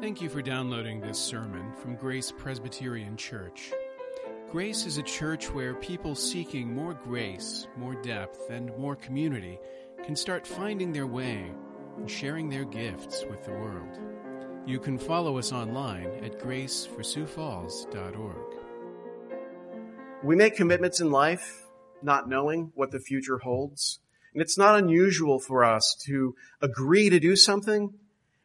Thank you for downloading this sermon from Grace Presbyterian Church. Grace is a church where people seeking more grace, more depth, and more community can start finding their way and sharing their gifts with the world. You can follow us online at graceforsiouxfalls.org. We make commitments in life not knowing what the future holds. And it's not unusual for us to agree to do something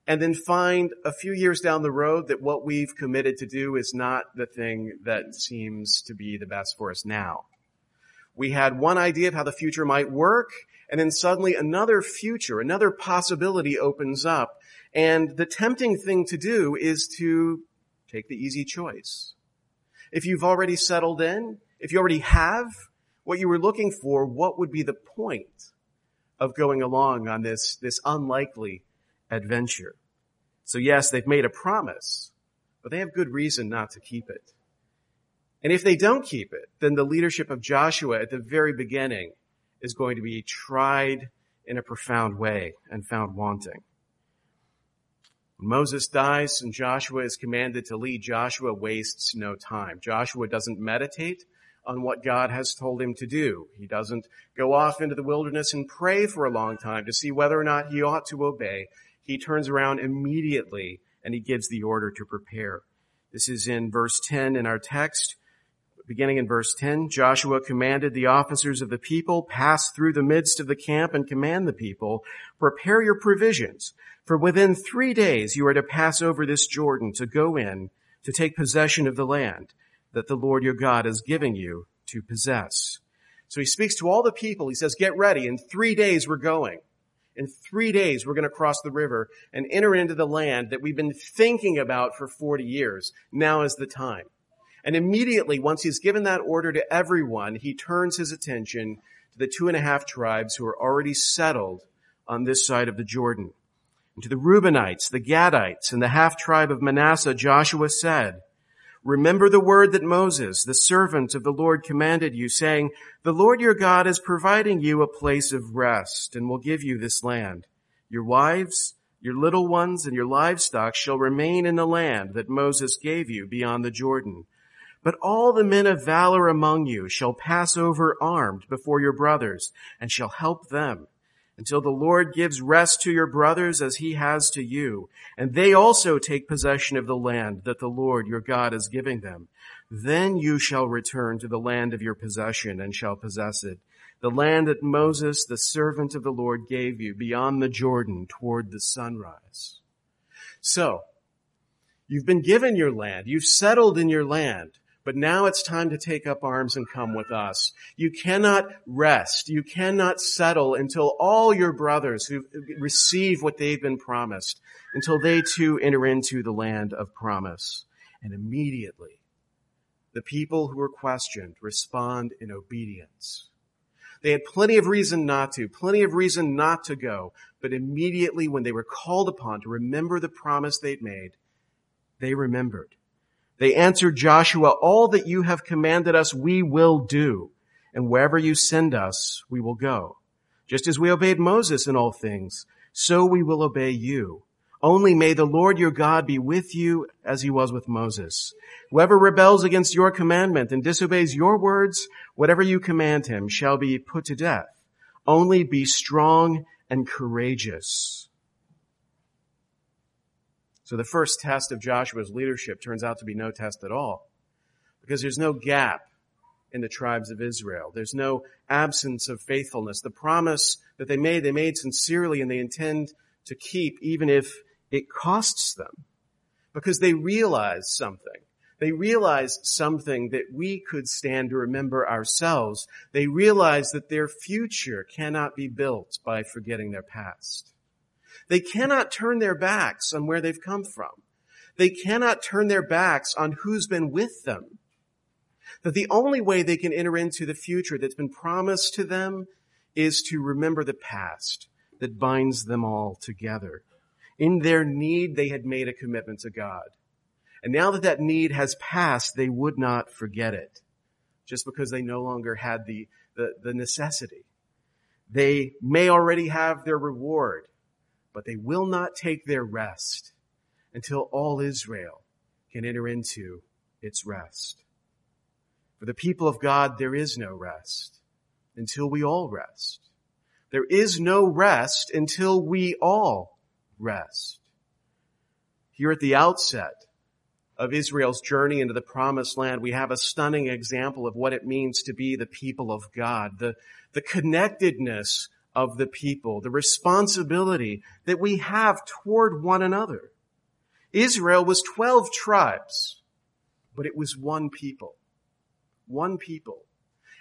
and then find a few years down the road that what we've committed to do is not the thing that seems to be the best for us now. We had one idea of how the future might work, and then suddenly another future, another possibility opens up, and the tempting thing to do is to take the easy choice. If you've already settled in, if you already have what you were looking for, what would be the point of going along on this, this unlikely adventure. So yes, they've made a promise, but they have good reason not to keep it. And if they don't keep it, then the leadership of Joshua at the very beginning is going to be tried in a profound way and found wanting. When Moses dies and Joshua is commanded to lead, Joshua wastes no time. Joshua doesn't meditate on what God has told him to do. He doesn't go off into the wilderness and pray for a long time to see whether or not he ought to obey he turns around immediately and he gives the order to prepare. This is in verse 10 in our text. Beginning in verse 10, Joshua commanded the officers of the people, pass through the midst of the camp and command the people, prepare your provisions, for within three days you are to pass over this Jordan to go in to take possession of the land that the Lord your God is giving you to possess. So he speaks to all the people. He says, get ready. In three days we're going. In three days, we're going to cross the river and enter into the land that we've been thinking about for 40 years. Now is the time. And immediately, once he's given that order to everyone, he turns his attention to the two and a half tribes who are already settled on this side of the Jordan. And to the Reubenites, the Gadites, and the half tribe of Manasseh, Joshua said, Remember the word that Moses, the servant of the Lord, commanded you, saying, The Lord your God is providing you a place of rest and will give you this land. Your wives, your little ones, and your livestock shall remain in the land that Moses gave you beyond the Jordan. But all the men of valor among you shall pass over armed before your brothers and shall help them until the Lord gives rest to your brothers as he has to you, and they also take possession of the land that the Lord your God is giving them. Then you shall return to the land of your possession and shall possess it, the land that Moses, the servant of the Lord, gave you beyond the Jordan toward the sunrise. So, you've been given your land. You've settled in your land. But now it's time to take up arms and come with us. You cannot rest. You cannot settle until all your brothers who receive what they've been promised, until they too enter into the land of promise. And immediately, the people who were questioned respond in obedience. They had plenty of reason not to, plenty of reason not to go, but immediately when they were called upon to remember the promise they'd made, they remembered. They answered Joshua, all that you have commanded us, we will do. And wherever you send us, we will go. Just as we obeyed Moses in all things, so we will obey you. Only may the Lord your God be with you as he was with Moses. Whoever rebels against your commandment and disobeys your words, whatever you command him shall be put to death. Only be strong and courageous. So the first test of Joshua's leadership turns out to be no test at all because there's no gap in the tribes of Israel. There's no absence of faithfulness. The promise that they made, they made sincerely and they intend to keep even if it costs them because they realize something. They realize something that we could stand to remember ourselves. They realize that their future cannot be built by forgetting their past. They cannot turn their backs on where they've come from. They cannot turn their backs on who's been with them. That the only way they can enter into the future that's been promised to them is to remember the past that binds them all together. In their need, they had made a commitment to God. And now that that need has passed, they would not forget it just because they no longer had the, the, the necessity. They may already have their reward but they will not take their rest until all Israel can enter into its rest. For the people of God, there is no rest until we all rest. There is no rest until we all rest. Here at the outset of Israel's journey into the promised land, we have a stunning example of what it means to be the people of God, the, the connectedness of the people, the responsibility that we have toward one another. Israel was 12 tribes, but it was one people. One people.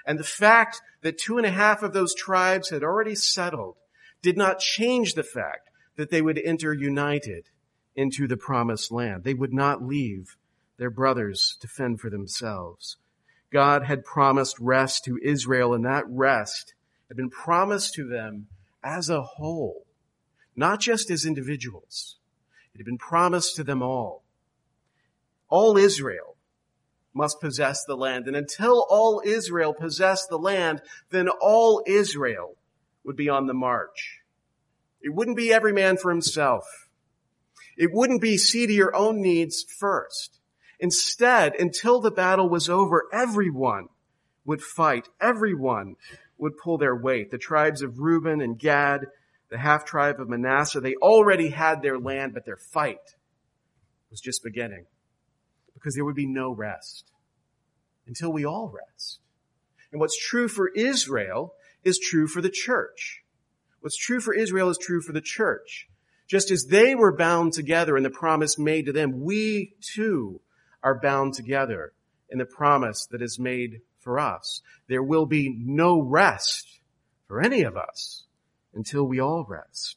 And the fact that two and a half of those tribes had already settled did not change the fact that they would enter united into the promised land. They would not leave their brothers to fend for themselves. God had promised rest to Israel and that rest had been promised to them as a whole, not just as individuals. It had been promised to them all. All Israel must possess the land. And until all Israel possessed the land, then all Israel would be on the march. It wouldn't be every man for himself. It wouldn't be see to your own needs first. Instead, until the battle was over, everyone would fight. Everyone would pull their weight. The tribes of Reuben and Gad, the half tribe of Manasseh, they already had their land, but their fight was just beginning because there would be no rest until we all rest. And what's true for Israel is true for the church. What's true for Israel is true for the church. Just as they were bound together in the promise made to them, we too are bound together in the promise that is made for us. There will be no rest for any of us until we all rest.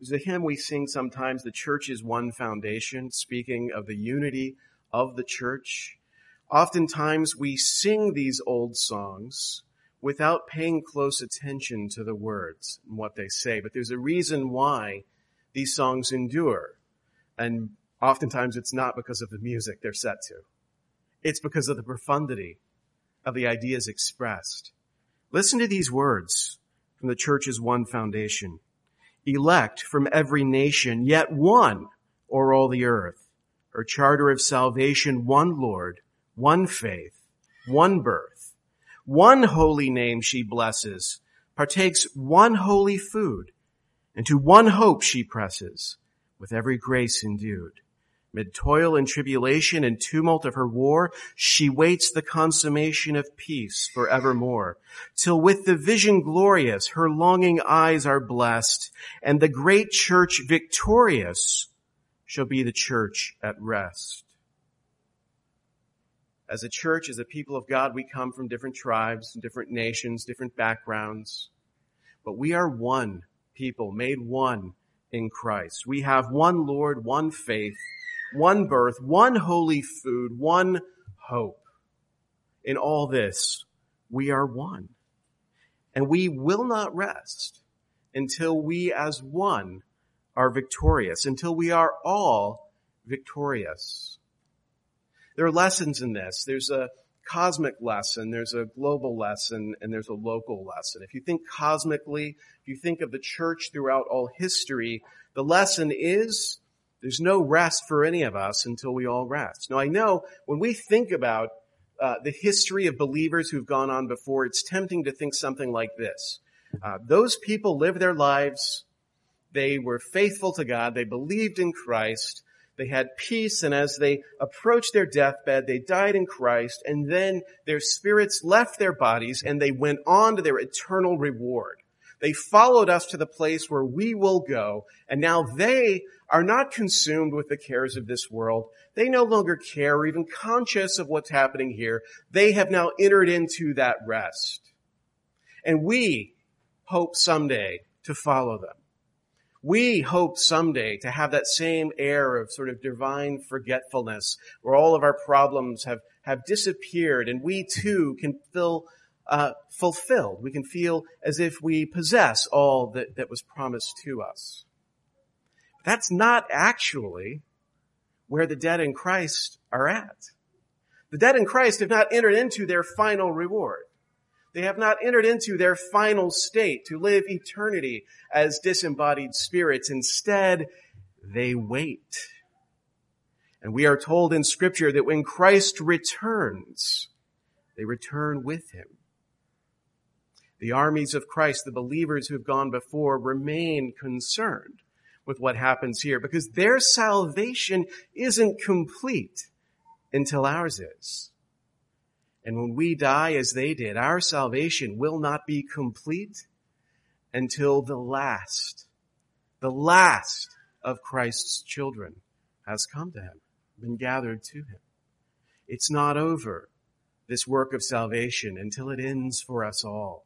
There's a hymn we sing sometimes, The Church is One Foundation, speaking of the unity of the church. Oftentimes we sing these old songs without paying close attention to the words and what they say, but there's a reason why these songs endure. And oftentimes it's not because of the music they're set to. It's because of the profundity of the ideas expressed. Listen to these words from the church's one foundation elect from every nation, yet one o'er all the earth. Her charter of salvation, one Lord, one faith, one birth, one holy name she blesses, partakes one holy food, and to one hope she presses, with every grace endued. Mid toil and tribulation and tumult of her war, she waits the consummation of peace forevermore, till with the vision glorious her longing eyes are blessed, and the great church victorious shall be the church at rest. As a church, as a people of God, we come from different tribes, different nations, different backgrounds, but we are one people, made one in Christ. We have one Lord, one faith, one birth, one holy food, one hope. In all this, we are one. And we will not rest until we as one are victorious, until we are all victorious. There are lessons in this. There's a cosmic lesson, there's a global lesson, and there's a local lesson. If you think cosmically, if you think of the church throughout all history, the lesson is there's no rest for any of us until we all rest. Now I know when we think about uh, the history of believers who've gone on before, it's tempting to think something like this. Uh, those people lived their lives. They were faithful to God. They believed in Christ. They had peace. And as they approached their deathbed, they died in Christ. And then their spirits left their bodies and they went on to their eternal reward. They followed us to the place where we will go. And now they are not consumed with the cares of this world. They no longer care or even conscious of what's happening here. They have now entered into that rest. And we hope someday to follow them. We hope someday to have that same air of sort of divine forgetfulness where all of our problems have, have disappeared and we too can feel uh, fulfilled. We can feel as if we possess all that, that was promised to us. But That's not actually where the dead in Christ are at. The dead in Christ have not entered into their final reward. They have not entered into their final state to live eternity as disembodied spirits. Instead, they wait. And we are told in scripture that when Christ returns, they return with him. The armies of Christ, the believers who have gone before, remain concerned with what happens here because their salvation isn't complete until ours is. And when we die as they did, our salvation will not be complete until the last, the last of Christ's children has come to him, been gathered to him. It's not over, this work of salvation, until it ends for us all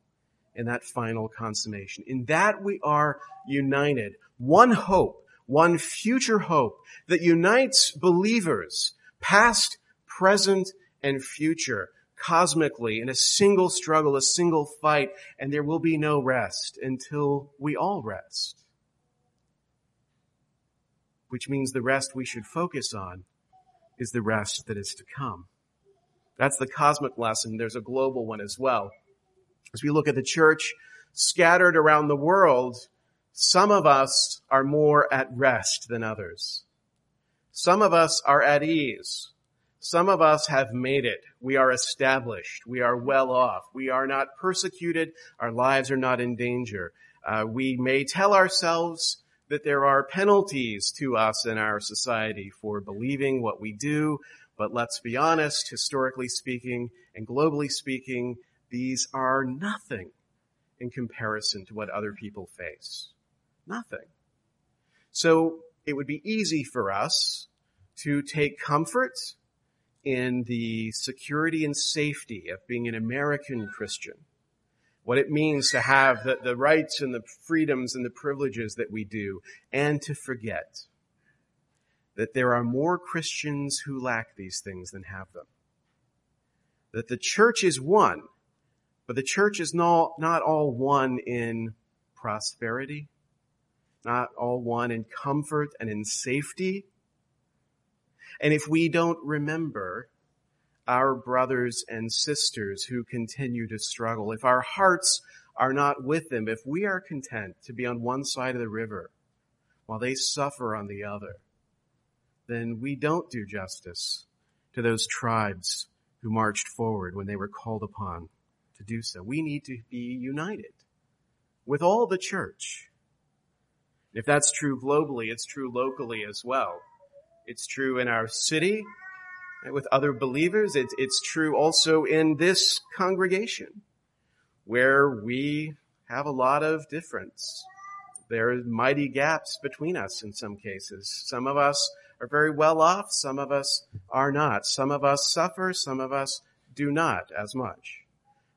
in that final consummation. In that we are united. One hope, one future hope that unites believers, past, present, and future, cosmically in a single struggle, a single fight, and there will be no rest until we all rest. Which means the rest we should focus on is the rest that is to come. That's the cosmic lesson. There's a global one as well. As we look at the church scattered around the world, some of us are more at rest than others. Some of us are at ease. Some of us have made it. We are established. We are well off. We are not persecuted. Our lives are not in danger. Uh, we may tell ourselves that there are penalties to us in our society for believing what we do, but let's be honest, historically speaking and globally speaking, these are nothing in comparison to what other people face. Nothing. So it would be easy for us to take comfort in the security and safety of being an American Christian. What it means to have the, the rights and the freedoms and the privileges that we do, and to forget that there are more Christians who lack these things than have them. That the church is one, but the church is not, not all one in prosperity, not all one in comfort and in safety, and if we don't remember our brothers and sisters who continue to struggle, if our hearts are not with them, if we are content to be on one side of the river while they suffer on the other, then we don't do justice to those tribes who marched forward when they were called upon to do so. We need to be united with all the church. If that's true globally, it's true locally as well. It's true in our city with other believers. It's, it's true also in this congregation where we have a lot of difference. There are mighty gaps between us in some cases. Some of us are very well off. Some of us are not. Some of us suffer. Some of us do not as much.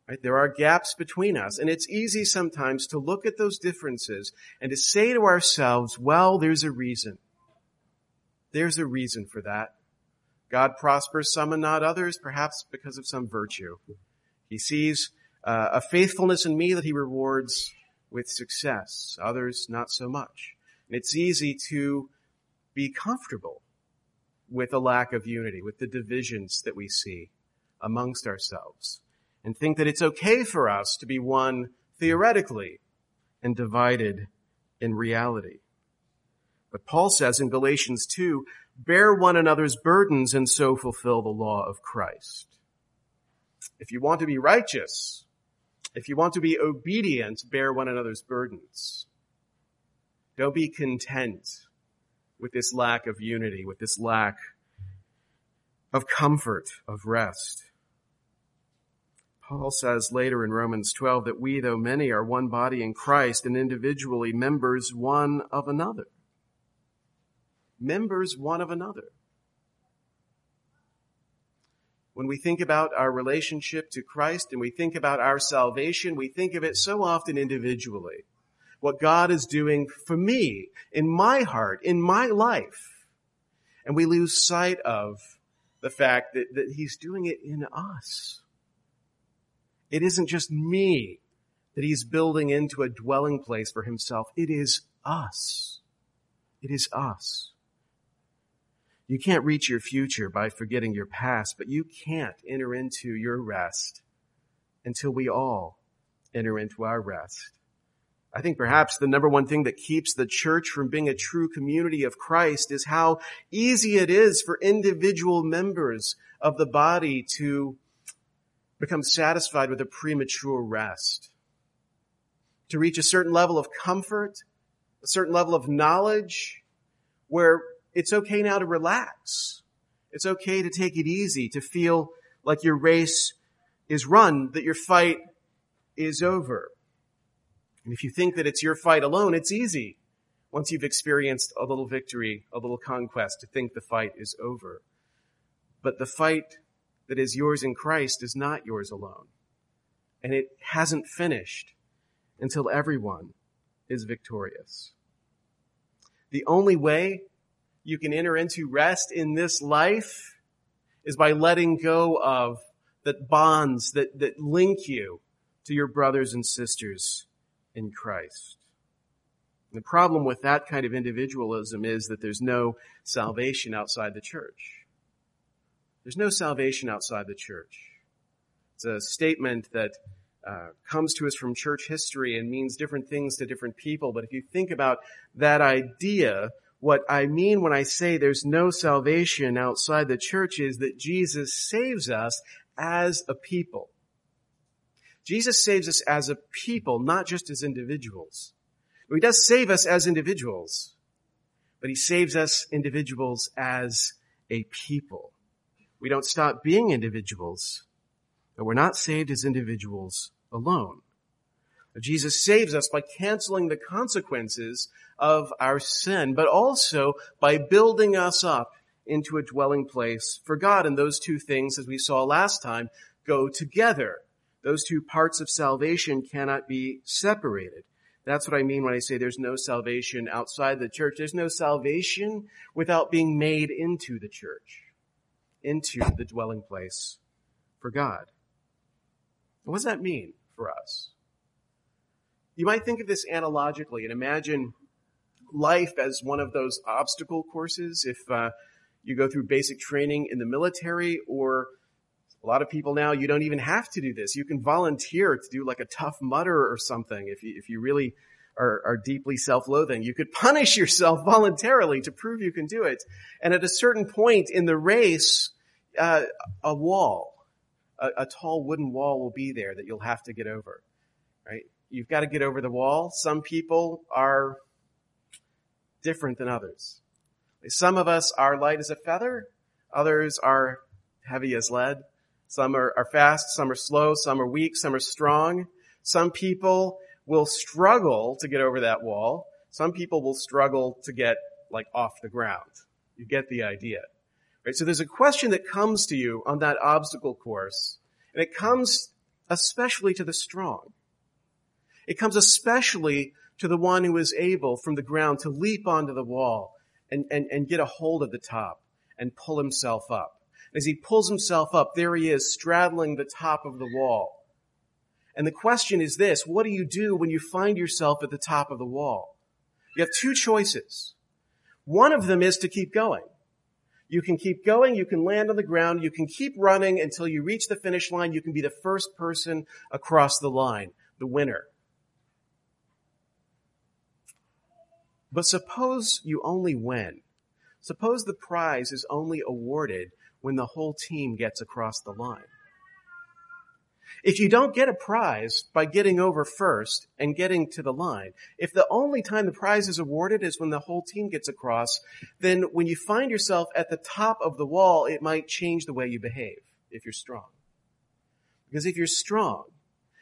Right? There are gaps between us. And it's easy sometimes to look at those differences and to say to ourselves, well, there's a reason. There's a reason for that. God prospers some and not others, perhaps because of some virtue. He sees uh, a faithfulness in me that he rewards with success, others not so much. And it's easy to be comfortable with a lack of unity, with the divisions that we see amongst ourselves, and think that it's okay for us to be one theoretically and divided in reality. But Paul says in Galatians 2, bear one another's burdens and so fulfill the law of Christ. If you want to be righteous, if you want to be obedient, bear one another's burdens. Don't be content with this lack of unity, with this lack of comfort, of rest. Paul says later in Romans 12 that we, though many, are one body in Christ and individually members one of another members one of another. When we think about our relationship to Christ and we think about our salvation, we think of it so often individually. What God is doing for me, in my heart, in my life. And we lose sight of the fact that, that He's doing it in us. It isn't just me that He's building into a dwelling place for Himself. It is us. It is us. You can't reach your future by forgetting your past, but you can't enter into your rest until we all enter into our rest. I think perhaps the number one thing that keeps the church from being a true community of Christ is how easy it is for individual members of the body to become satisfied with a premature rest. To reach a certain level of comfort, a certain level of knowledge where it's okay now to relax. It's okay to take it easy, to feel like your race is run, that your fight is over. And if you think that it's your fight alone, it's easy once you've experienced a little victory, a little conquest, to think the fight is over. But the fight that is yours in Christ is not yours alone. And it hasn't finished until everyone is victorious. The only way you can enter into rest in this life is by letting go of the bonds that, that link you to your brothers and sisters in Christ. the problem with that kind of individualism is that there's no salvation outside the church. There's no salvation outside the church. It's a statement that uh, comes to us from church history and means different things to different people. But if you think about that idea, what I mean when I say there's no salvation outside the church is that Jesus saves us as a people. Jesus saves us as a people, not just as individuals. He does save us as individuals, but he saves us individuals as a people. We don't stop being individuals, but we're not saved as individuals alone. Jesus saves us by canceling the consequences of our sin, but also by building us up into a dwelling place for God. And those two things, as we saw last time, go together. Those two parts of salvation cannot be separated. That's what I mean when I say there's no salvation outside the church. There's no salvation without being made into the church, into the dwelling place for God. What does that mean for us? You might think of this analogically and imagine life as one of those obstacle courses. If uh, you go through basic training in the military or a lot of people now, you don't even have to do this. You can volunteer to do like a Tough Mudder or something if you, if you really are, are deeply self-loathing. You could punish yourself voluntarily to prove you can do it. And at a certain point in the race, uh, a wall, a, a tall wooden wall will be there that you'll have to get over, right? You've got to get over the wall. Some people are different than others. Some of us are light as a feather. Others are heavy as lead. Some are, are fast, some are slow, some are weak, some are strong. Some people will struggle to get over that wall. Some people will struggle to get like off the ground. You get the idea. Right? So there's a question that comes to you on that obstacle course, and it comes especially to the strong. It comes especially to the one who is able from the ground to leap onto the wall and, and, and get a hold of the top and pull himself up. As he pulls himself up, there he is straddling the top of the wall. And the question is this, what do you do when you find yourself at the top of the wall? You have two choices. One of them is to keep going. You can keep going, you can land on the ground, you can keep running until you reach the finish line, you can be the first person across the line, the winner. But suppose you only win. Suppose the prize is only awarded when the whole team gets across the line. If you don't get a prize by getting over first and getting to the line, if the only time the prize is awarded is when the whole team gets across, then when you find yourself at the top of the wall, it might change the way you behave if you're strong. Because if you're strong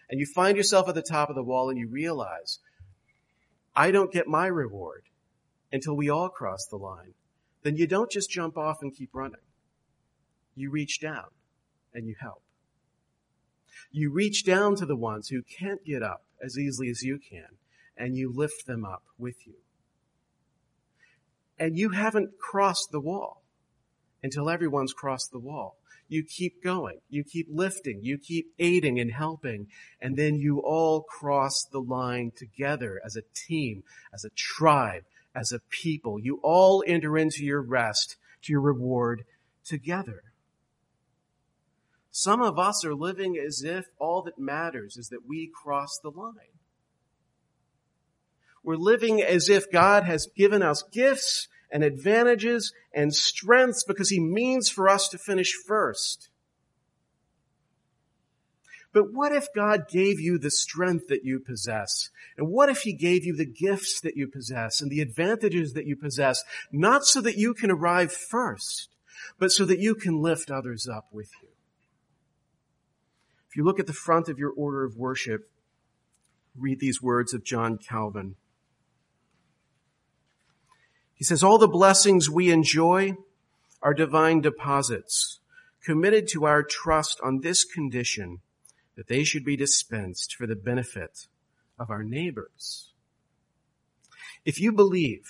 and you find yourself at the top of the wall and you realize, I don't get my reward until we all cross the line, then you don't just jump off and keep running you reach down and you help. You reach down to the ones who can't get up as easily as you can and you lift them up with you. And you haven't crossed the wall until everyone's crossed the wall. You keep going. You keep lifting. You keep aiding and helping. And then you all cross the line together as a team, as a tribe, as a people. You all enter into your rest, to your reward together. Some of us are living as if all that matters is that we cross the line. We're living as if God has given us gifts and advantages and strengths because he means for us to finish first. But what if God gave you the strength that you possess? And what if He gave you the gifts that you possess and the advantages that you possess, not so that you can arrive first, but so that you can lift others up with you? If you look at the front of your order of worship, read these words of John Calvin. He says, all the blessings we enjoy are divine deposits committed to our trust on this condition that they should be dispensed for the benefit of our neighbors. If you believe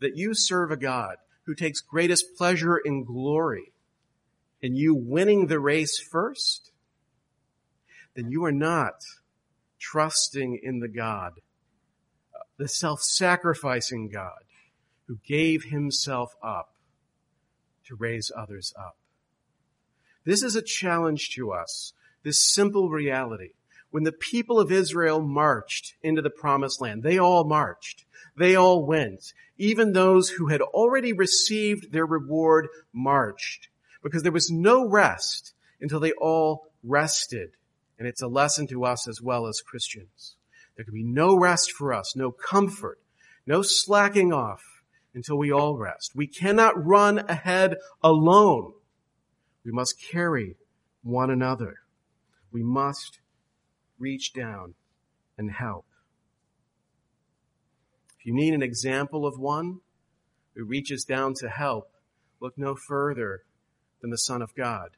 that you serve a God who takes greatest pleasure in glory in you winning the race first, then you are not trusting in the God, the self-sacrificing God who gave himself up to raise others up. This is a challenge to us this simple reality. When the people of Israel marched into the promised land, they all marched. They all went. Even those who had already received their reward marched because there was no rest until they all rested. And it's a lesson to us as well as Christians. There can be no rest for us, no comfort, no slacking off until we all rest. We cannot run ahead alone. We must carry one another we must reach down and help. If you need an example of one who reaches down to help, look no further than the Son of God.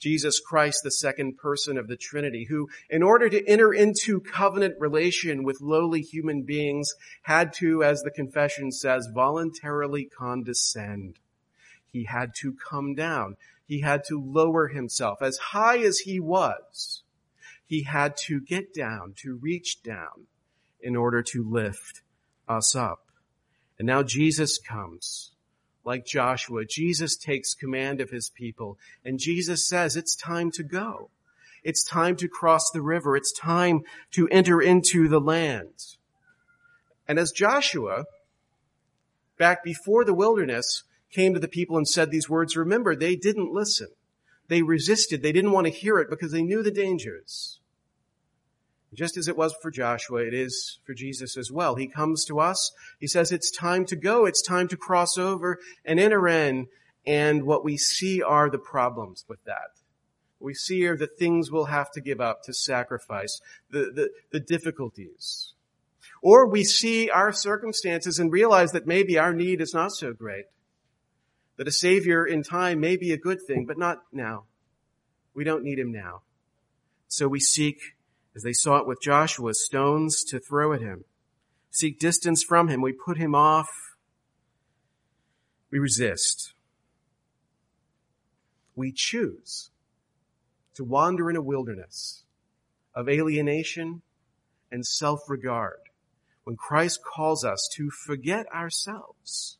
Jesus Christ, the second person of the Trinity, who, in order to enter into covenant relation with lowly human beings, had to, as the confession says, voluntarily condescend. He had to come down he had to lower himself. As high as he was, he had to get down, to reach down in order to lift us up. And now Jesus comes. Like Joshua, Jesus takes command of his people and Jesus says it's time to go. It's time to cross the river. It's time to enter into the land. And as Joshua, back before the wilderness, came to the people and said these words, remember, they didn't listen. They resisted. They didn't want to hear it because they knew the dangers. Just as it was for Joshua, it is for Jesus as well. He comes to us. He says it's time to go. It's time to cross over and enter in. And what we see are the problems with that. What we see are the things we'll have to give up to sacrifice, the, the, the difficulties. Or we see our circumstances and realize that maybe our need is not so great that a Savior in time may be a good thing, but not now. We don't need him now. So we seek, as they sought with Joshua, stones to throw at him. Seek distance from him. We put him off. We resist. We choose to wander in a wilderness of alienation and self-regard when Christ calls us to forget ourselves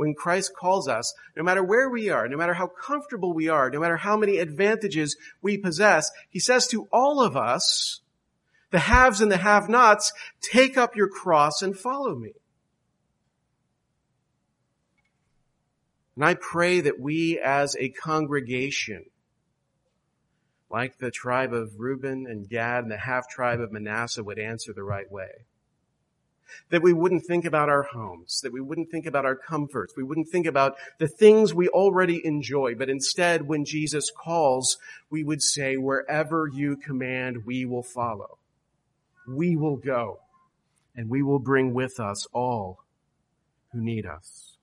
when Christ calls us, no matter where we are, no matter how comfortable we are, no matter how many advantages we possess, he says to all of us, the haves and the have-nots, take up your cross and follow me. And I pray that we as a congregation, like the tribe of Reuben and Gad and the half tribe of Manasseh would answer the right way that we wouldn't think about our homes, that we wouldn't think about our comforts, we wouldn't think about the things we already enjoy, but instead when Jesus calls, we would say, wherever you command, we will follow. We will go and we will bring with us all who need us.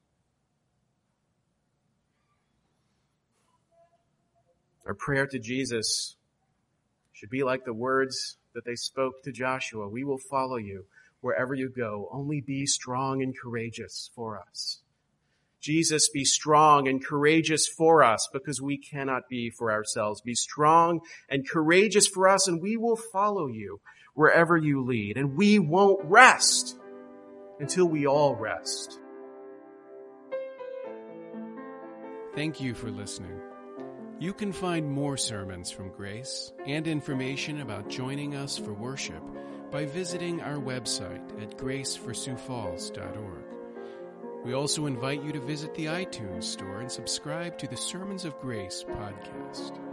Our prayer to Jesus should be like the words that they spoke to Joshua. We will follow you wherever you go. Only be strong and courageous for us. Jesus, be strong and courageous for us because we cannot be for ourselves. Be strong and courageous for us and we will follow you wherever you lead. And we won't rest until we all rest. Thank you for listening. You can find more sermons from Grace and information about joining us for worship by visiting our website at graceforsiouxfalls.org. We also invite you to visit the iTunes store and subscribe to the Sermons of Grace podcast.